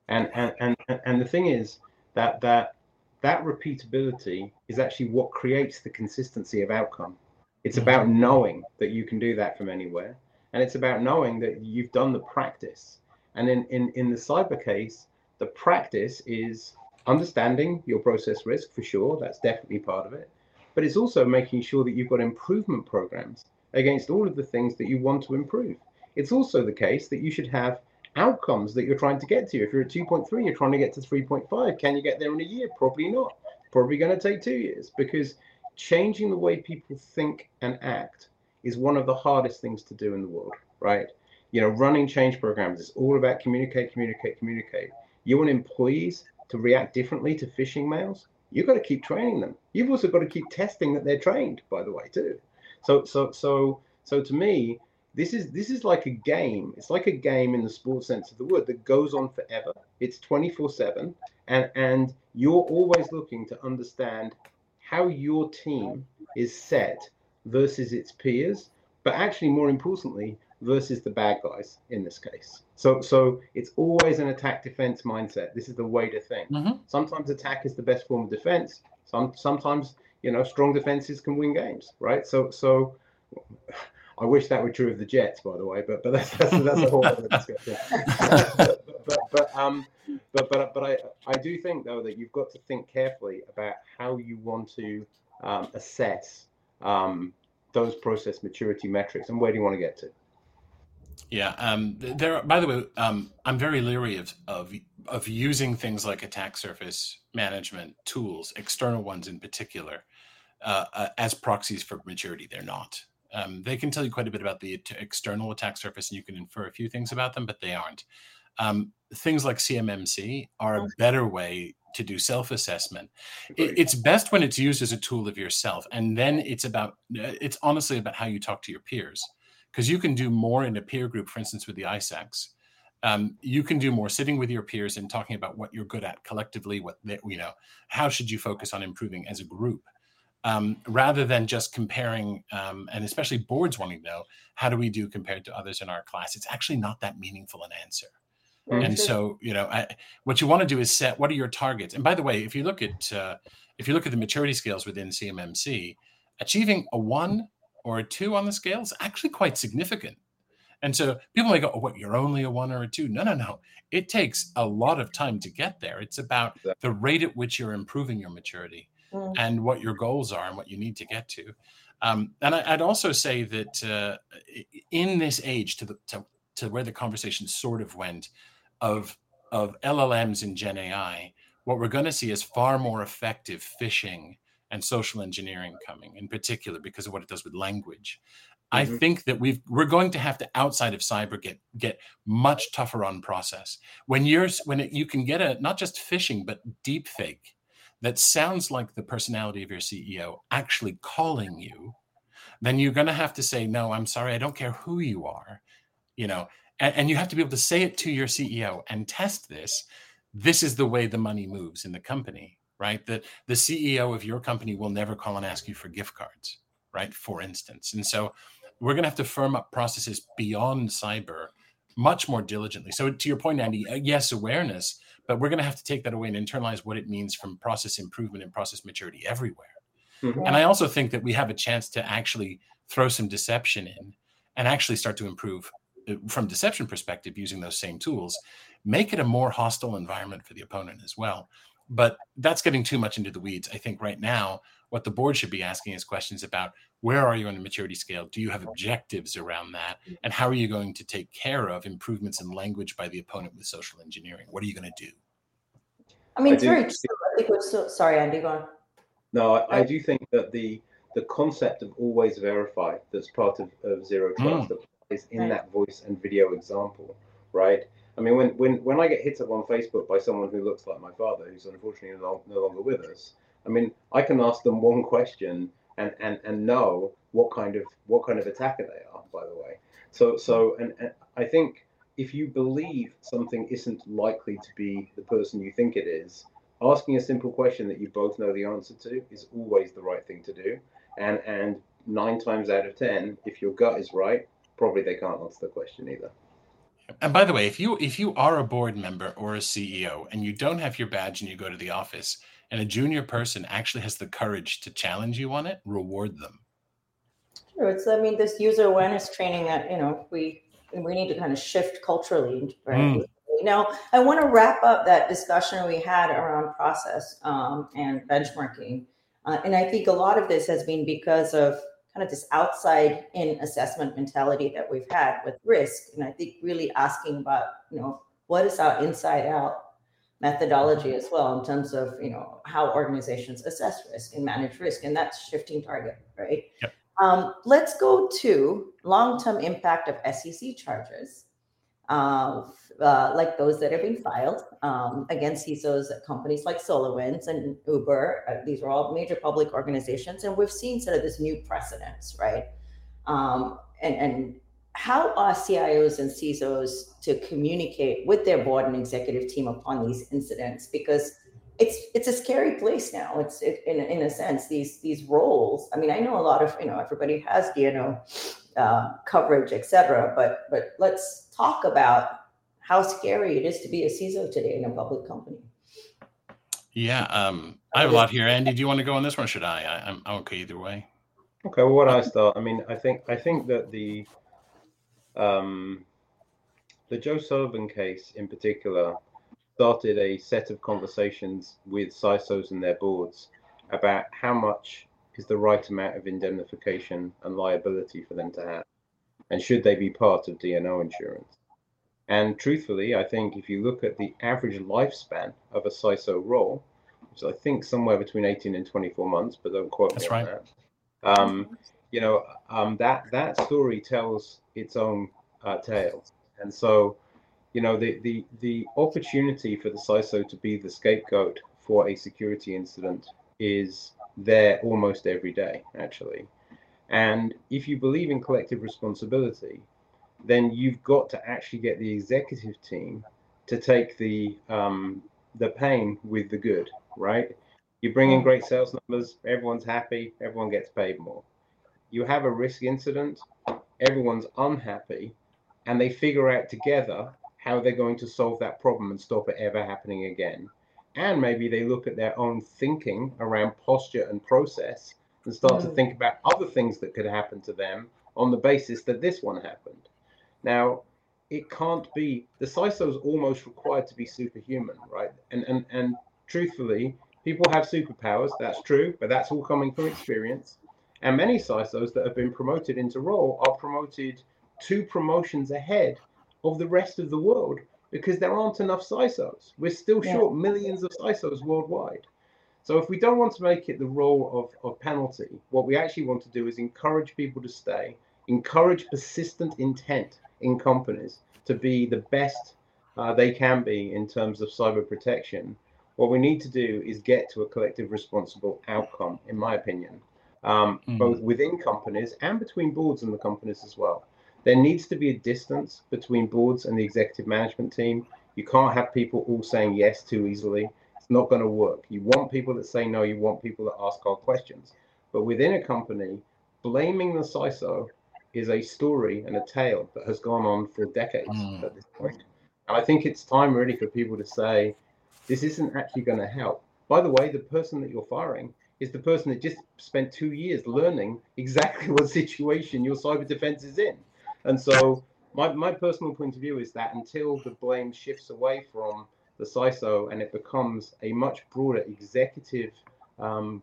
And and and and the thing is that that that repeatability is actually what creates the consistency of outcome. It's mm-hmm. about knowing that you can do that from anywhere, and it's about knowing that you've done the practice. And in in in the cyber case the practice is understanding your process risk for sure. That's definitely part of it. But it's also making sure that you've got improvement programs against all of the things that you want to improve. It's also the case that you should have outcomes that you're trying to get to. If you're at 2.3, you're trying to get to 3.5. Can you get there in a year? Probably not. Probably going to take two years because changing the way people think and act is one of the hardest things to do in the world, right? You know, running change programs is all about communicate, communicate, communicate. You want employees to react differently to phishing mails? You've got to keep training them. You've also got to keep testing that they're trained, by the way, too. So, so, so, so to me, this is this is like a game. It's like a game in the sports sense of the word that goes on forever. It's 24/7 and and you're always looking to understand how your team is set versus its peers, but actually more importantly, versus the bad guys in this case. So so it's always an attack defense mindset. This is the way to think. Mm-hmm. Sometimes attack is the best form of defense. Some sometimes you know strong defenses can win games, right? So so I wish that were true of the Jets, by the way, but but that's that's, that's a whole other discussion. but, but, but um but but but I I do think though that you've got to think carefully about how you want to um, assess um, those process maturity metrics and where do you want to get to. Yeah. Um, there. By the way, um, I'm very leery of, of of using things like attack surface management tools, external ones in particular, uh, uh, as proxies for maturity. They're not. Um, they can tell you quite a bit about the external attack surface, and you can infer a few things about them, but they aren't. Um, things like CMMC are a better way to do self-assessment. It, it's best when it's used as a tool of yourself, and then it's about. It's honestly about how you talk to your peers because you can do more in a peer group, for instance, with the ISACs. Um, you can do more sitting with your peers and talking about what you're good at collectively. What they, you know, how should you focus on improving as a group, um, rather than just comparing. Um, and especially boards wanting to know how do we do compared to others in our class. It's actually not that meaningful an answer. Mm-hmm. And so, you know, I, what you want to do is set what are your targets. And by the way, if you look at uh, if you look at the maturity scales within CMMC, achieving a one or a two on the scale is actually quite significant. And so people may go, oh, what, you're only a one or a two? No, no, no. It takes a lot of time to get there. It's about the rate at which you're improving your maturity mm. and what your goals are and what you need to get to. Um, and I, would also say that uh, in this age, to, the, to, to where the conversation sort of went of, of LLMs and Gen AI, what we're going to see is far more effective phishing and social engineering coming in particular because of what it does with language I mm-hmm. think that we've we're going to have to outside of cyber get get much tougher on process. When you're when it, you can get a not just phishing but deep fake that sounds like the personality of your CEO actually calling you, then you're going to have to say no. I'm sorry. I don't care who you are, you know, and, and you have to be able to say it to your CEO and test this. This is the way the money moves in the company, right? That the CEO of your company will never call and ask you for gift cards, right? For instance, and so we're going to have to firm up processes beyond cyber much more diligently. So, to your point, Andy, uh, yes, awareness, but we're going to have to take that away and internalize what it means from process improvement and process maturity everywhere. Mm-hmm. And I also think that we have a chance to actually throw some deception in and actually start to improve uh, from deception perspective using those same tools make it a more hostile environment for the opponent as well but that's getting too much into the weeds i think right now what the board should be asking is questions about where are you on the maturity scale? Do you have objectives around that? And how are you going to take care of improvements in language by the opponent with social engineering? What are you going to do? I mean, it's I very true. So, sorry, Andy, go on. No, I, I, do think that the the concept of always verify that's part of, of zero trust mm. is in right. that voice and video example, right? I mean, when, when, when I get hit up on Facebook by someone who looks like my father, who's unfortunately no, no longer with us, I mean, I can ask them one question and, and, and know what kind of what kind of attacker they are, by the way. So so and, and I think if you believe something isn't likely to be the person you think it is, asking a simple question that you both know the answer to is always the right thing to do. And and nine times out of ten, if your gut is right, probably they can't answer the question either. And by the way, if you if you are a board member or a CEO and you don't have your badge and you go to the office, and a junior person actually has the courage to challenge you on it, reward them. Sure. It's, I mean, this user awareness training that, you know, we, we need to kind of shift culturally, right? Mm. Now, I want to wrap up that discussion we had around process um, and benchmarking. Uh, and I think a lot of this has been because of kind of this outside in assessment mentality that we've had with risk. And I think really asking about, you know, what is our inside out methodology as well in terms of you know how organizations assess risk and manage risk and that's shifting target right yep. um, let's go to long-term impact of SEC charges uh, uh, like those that have been filed um, against CISOs at companies like SolarWinds and Uber. Uh, these are all major public organizations, and we've seen sort of this new precedence, right? Um, and, and how are CIOs and CISOs to communicate with their board and executive team upon these incidents? Because it's it's a scary place now. It's it, in in a sense these these roles. I mean, I know a lot of you know everybody has D&O uh, coverage, etc. But but let's talk about how scary it is to be a CISO today in a public company. Yeah, um, I have a lot here. Andy, do you want to go on this one? should I? I I'm, I'm okay either way. Okay, well, what I start. I mean, I think I think that the um, the Joe Sullivan case in particular started a set of conversations with CISOs and their boards about how much is the right amount of indemnification and liability for them to have, and should they be part of D&O insurance. And truthfully, I think if you look at the average lifespan of a CISO role, which I think somewhere between 18 and 24 months, but don't quote That's me right. on that. Um, you know, um, that that story tells its own uh, tale, and so, you know, the the the opportunity for the CISO to be the scapegoat for a security incident is there almost every day, actually. And if you believe in collective responsibility, then you've got to actually get the executive team to take the um, the pain with the good, right? You bring in great sales numbers, everyone's happy, everyone gets paid more you have a risk incident, everyone's unhappy, and they figure out together how they're going to solve that problem and stop it ever happening again. And maybe they look at their own thinking around posture and process and start mm. to think about other things that could happen to them on the basis that this one happened. Now, it can't be the CISO is almost required to be superhuman, right? And and and truthfully, people have superpowers. That's true, but that's all coming from experience. And many CISOs that have been promoted into role are promoted two promotions ahead of the rest of the world because there aren't enough CISOs. We're still yeah. short millions of CISOs worldwide. So if we don't want to make it the role of, of penalty, what we actually want to do is encourage people to stay, encourage persistent intent in companies to be the best uh, they can be in terms of cyber protection, what we need to do is get to a collective responsible outcome, in my opinion, um, mm. both within companies and between boards and the companies as well. There needs to be a distance between boards and the executive management team. You can't have people all saying yes too easily. It's not going to work. You want people that say no, you want people that ask hard questions. But within a company, blaming the CISO is a story and a tale that has gone on for decades mm. at this point. And I think it's time really for people to say, this isn't actually going to help. By the way, the person that you're firing is the person that just spent two years learning exactly what situation your cyber defense is in. And so my, my personal point of view is that until the blame shifts away from the CISO and it becomes a much broader executive um,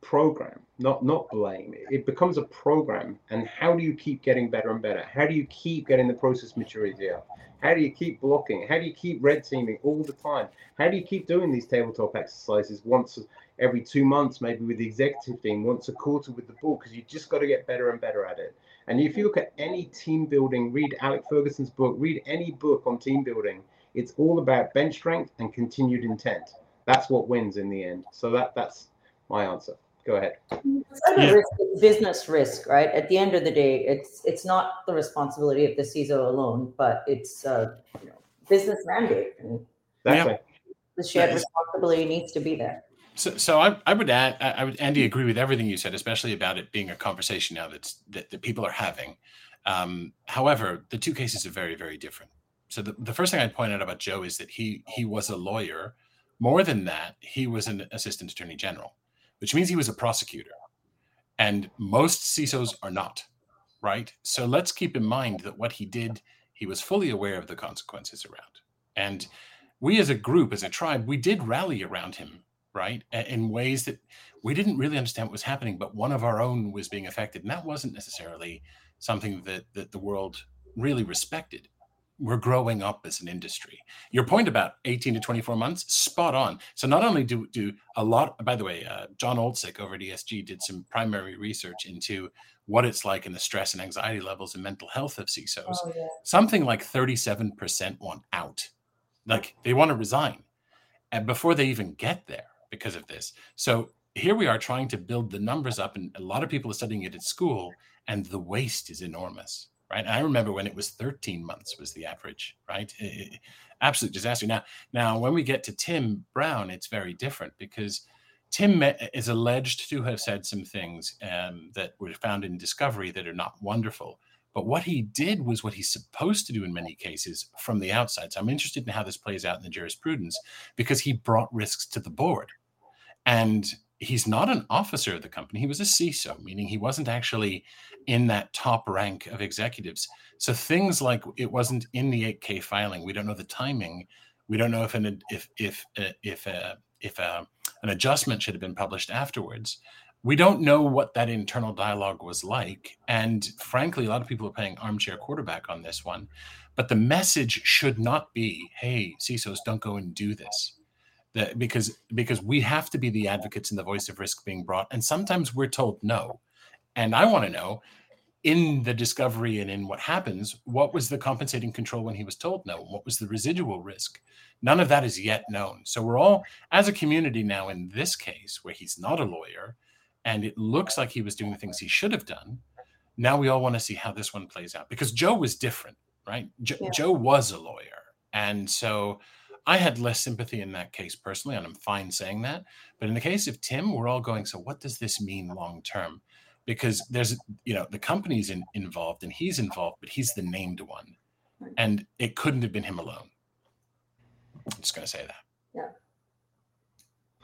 program, not not blame. It becomes a program. And how do you keep getting better and better? How do you keep getting the process maturity up? How do you keep blocking? How do you keep red teaming all the time? How do you keep doing these tabletop exercises once every two months, maybe with the executive team, once a quarter with the board? Because you just got to get better and better at it. And if you look at any team building, read Alex Ferguson's book, read any book on team building, it's all about bench strength and continued intent. That's what wins in the end. So that that's my answer go ahead. Yeah. Risk, business risk, right? At the end of the day, it's it's not the responsibility of the CISO alone, but it's uh, you know, business mandate, and exactly. the shared responsibility needs to be there. So, so I, I would add, I would, Andy, agree with everything you said, especially about it being a conversation now that's that, that people are having. Um, however, the two cases are very, very different. So the, the first thing I'd point out about Joe is that he he was a lawyer. More than that, he was an assistant attorney general which means he was a prosecutor. And most CISOs are not, right? So let's keep in mind that what he did, he was fully aware of the consequences around. And we as a group, as a tribe, we did rally around him, right? In ways that we didn't really understand what was happening, but one of our own was being affected. And that wasn't necessarily something that, that the world really respected we're growing up as an industry. Your point about 18 to 24 months, spot on. So not only do do a lot, by the way, uh, Jon Oltsik over at ESG did some primary research into what it's like in the stress and anxiety levels and mental health of CISOs. Oh, yeah. Something like 37% want out. Like they want to resign. And before they even get there because of this. So here we are trying to build the numbers up, and a lot of people are studying it at school, and the waste is enormous right? I remember when it was 13 months was the average, right? Absolute disaster. Now, now when we get to Tim Brown, it's very different because Tim is alleged to have said some things um, that were found in discovery that are not wonderful. But what he did was what he's supposed to do in many cases from the outside. So I'm interested in how this plays out in the jurisprudence because he brought risks to the board. And he's not an officer of the company. He was a CISO, meaning he wasn't actually in that top rank of executives. So things like it wasn't in the 8K filing. We don't know the timing. We don't know if an if if uh, if uh, if uh, an adjustment should have been published afterwards. We don't know what that internal dialogue was like, and frankly, a lot of people are playing armchair quarterback on this one. But the message should not be, "Hey, CISOs, don't go and do this." That because because we have to be the advocates and the voice of risk being brought. And sometimes we're told no. And i want to know in the discovery and in what happens what was the compensating control when he was told no? What was the residual risk? None of that is yet known. So we're all as a community now in this case where he's not a lawyer and it looks like he was doing the things he should have done now we all want to see how this one plays out. Because joe was different right? Jo- yeah. joe was a lawyer. And so I had less sympathy in that case personally, and I'm fine saying that. But in the case of Tim, we're all going, so what does this mean long term? Because there's, you know, the company's in, involved and he's involved, but he's the named one. And it couldn't have been him alone. I'm just going to say that. Yeah.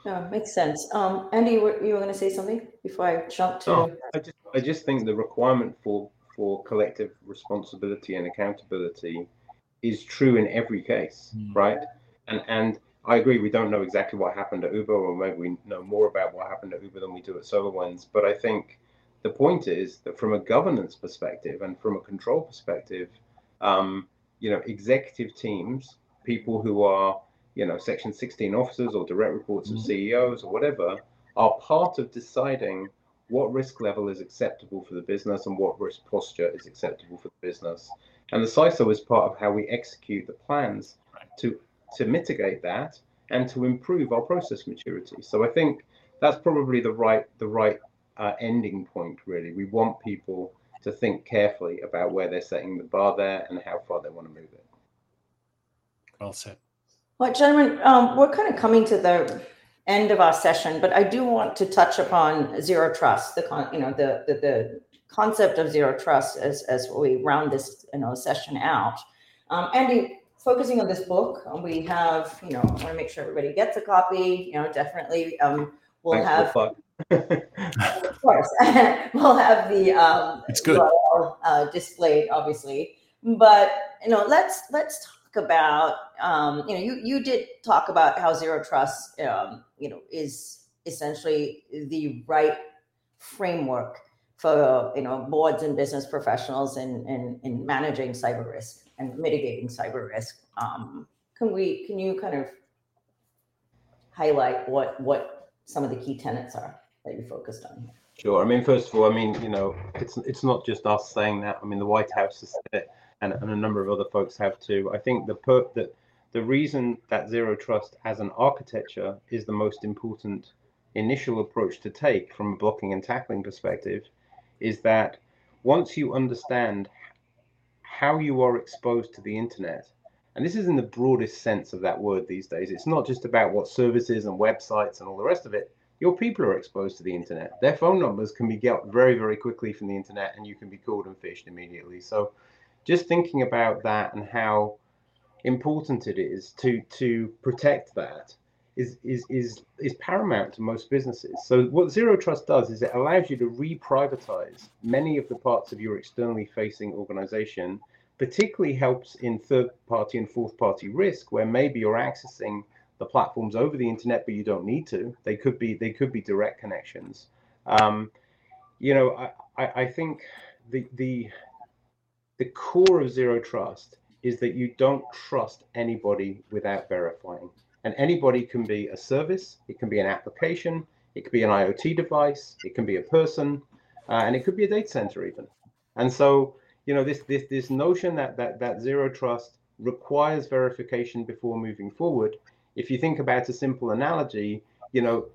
Yeah, makes sense. Um, Andy, you were, you were going to say something before I jump to. Oh, I just, I just think the requirement for for collective responsibility and accountability is true in every case, mm. right? And and I agree, we don't know exactly what happened at Uber, or maybe we know more about what happened at Uber than we do at SolarWinds. But I think the point is that from a governance perspective and from a control perspective, um, you know, executive teams, people who are, you know, Section 16 officers or direct reports of mm-hmm. CEOs or whatever, are part of deciding what risk level is acceptable for the business and what risk posture is acceptable for the business. And the CISO is part of how we execute the plans to to mitigate that and to improve our process maturity. So I think that's probably the right the right uh, ending point. Really, we want people to think carefully about where they're setting the bar there and how far they want to move it. Well said. Well, gentlemen, um, we're kind of coming to the end of our session, but I do want to touch upon zero trust. The con, you know, the the, the concept of zero trust as as we round this you know session out. Um, Andy, focusing on this book, we have you know I want to make sure everybody gets a copy. You know, definitely um, we'll Thanks have. of course, we'll have the um, it's good URL, uh, displayed, obviously. But you know, let's let's talk about um, you know you you did talk about how zero trust um, you know is essentially the right framework for you know boards and business professionals in in, in managing cyber risk and mitigating cyber risk. Um, can we can you kind of highlight what what some of the key tenets are that you focused on? Sure. I mean, first of all, I mean, you know, it's it's not just us saying that. I mean, the White House has said it, and, and a number of other folks have too. I think the per that the reason that zero trust as an architecture is the most important initial approach to take from a blocking and tackling perspective is that once you understand how you are exposed to the internet, and this is in the broadest sense of that word these days, it's not just about what services and websites and all the rest of it. Your people are exposed to the internet. Their phone numbers can be got very, very quickly from the internet, and you can be called and phished immediately. So, just thinking about that and how important it is to to protect that is is is is paramount to most businesses. So what zero trust does is it allows you to re-privatize many of the parts of your externally facing organization. Particularly helps in third party and fourth party risk, where maybe you're accessing the platforms over the internet, but you don't need to. They could be they could be direct connections. Um, you know, I, I, I think the the the core of zero trust is that you don't trust anybody without verifying. And anybody can be a service, it can be an application, it could be an IoT device, it can be a person, uh, and it could be a data center even. And so, you know, this this this notion that that that zero trust requires verification before moving forward. If you think about a simple analogy, you know,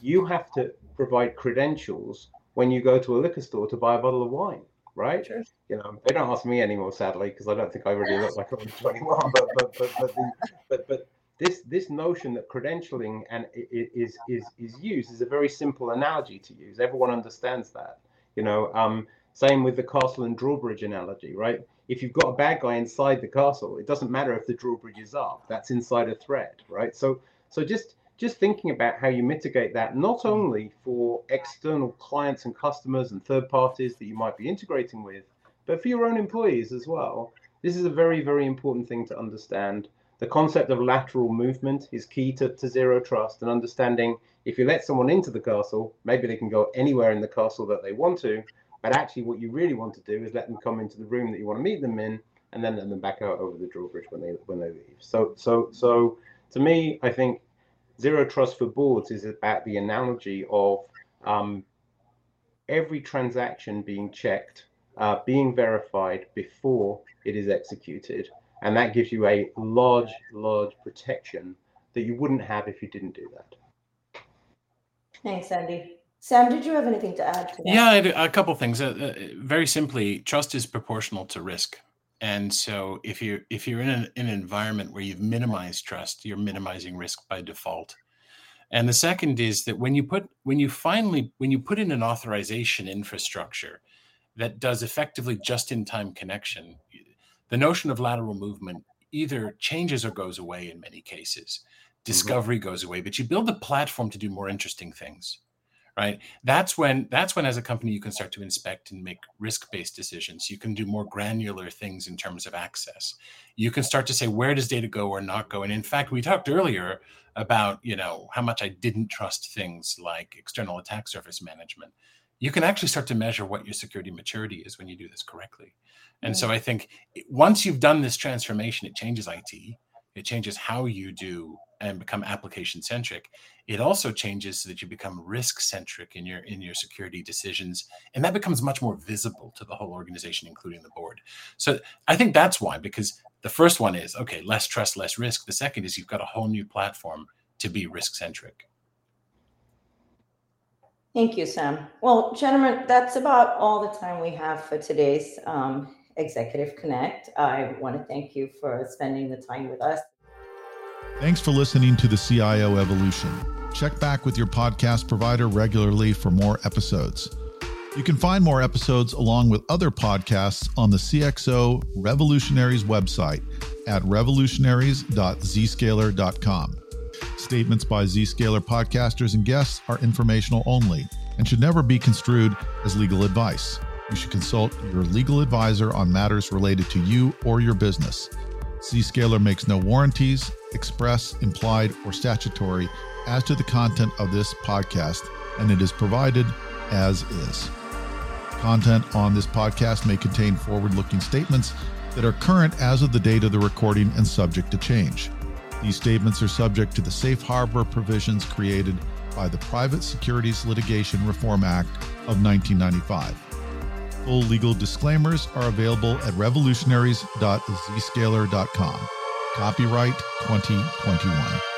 you have to provide credentials when you go to a liquor store to buy a bottle of wine, right? Sure. You know, they don't ask me anymore, sadly, because I don't think I really look like I'm 21. But but but but the, but, but this this notion that credentialing and is is is used is a very simple analogy to use. Everyone understands that. You know, um, same with the castle and drawbridge analogy, right? If you've got a bad guy inside the castle, it doesn't matter if the drawbridge is up. That's inside a threat, right? So so just just thinking about how you mitigate that not only for external clients and customers and third parties that you might be integrating with, but for your own employees as well. This is a very, very important thing to understand the concept of lateral movement is key to, to zero trust and understanding if you let someone into the castle, maybe they can go anywhere in the castle that they want to. But actually, what you really want to do is let them come into the room that you want to meet them in, and then let them back out over the drawbridge when they when they leave. So so so to me, I think zero trust for boards is about the analogy of um, every transaction being checked, uh, being verified before it is executed, and that gives you a large, large protection that you wouldn't have if you didn't do that. Thanks, Andy. Sam, did you have anything to add to? Yeah, a couple things. Uh, uh, very simply, trust is proportional to risk. And so if you're if you're in an, in an environment where you've minimized trust, you're minimizing risk by default. And the second is that when you put when you finally when you put in an authorization infrastructure that does effectively just in time connection, the notion of lateral movement either changes or goes away in many cases. Mm-hmm. Discovery mm-hmm. goes away, but you build the platform to do more interesting things. Right. That's when that's when as a company you can start to inspect and make risk-based decisions. You can do more granular things in terms of access. You can start to say where does data go or not go. And in fact, we talked earlier about, you know, how much I didn't trust things like external attack surface management. You can actually start to measure what your security maturity is when you do this correctly. And so mm. I think once you've done this transformation, it changes IT. it changes how you do and become application centric it also changes so that you become risk centric in your in your security decisions and that becomes much more visible to the whole organization including the board so i think that's why because the first one is okay less trust less risk the second is you've got a whole new platform to be risk centric thank you sam well gentlemen that's about all the time we have for today's um, executive connect i want to thank you for spending the time with us Thanks for listening to the CIO Evolution. Check back with your podcast provider regularly for more episodes. You can find more episodes along with other podcasts on the CXO Revolutionaries website at revolutionaries.zscaler.com. Statements by Zscaler podcasters and guests are informational only and should never be construed as legal advice. You should consult your legal advisor on matters related to you or your business. Zscaler makes no warranties, express, implied, or statutory as to the content of this podcast, and it is provided as is. Content on this podcast may contain forward looking statements that are current as of the date of the recording and subject to change. These statements are subject to the safe harbor provisions created by the Private Securities Litigation Reform Act of 1995. Full legal disclaimers are available at revolutionaries.zscaler.com. Copyright 2021.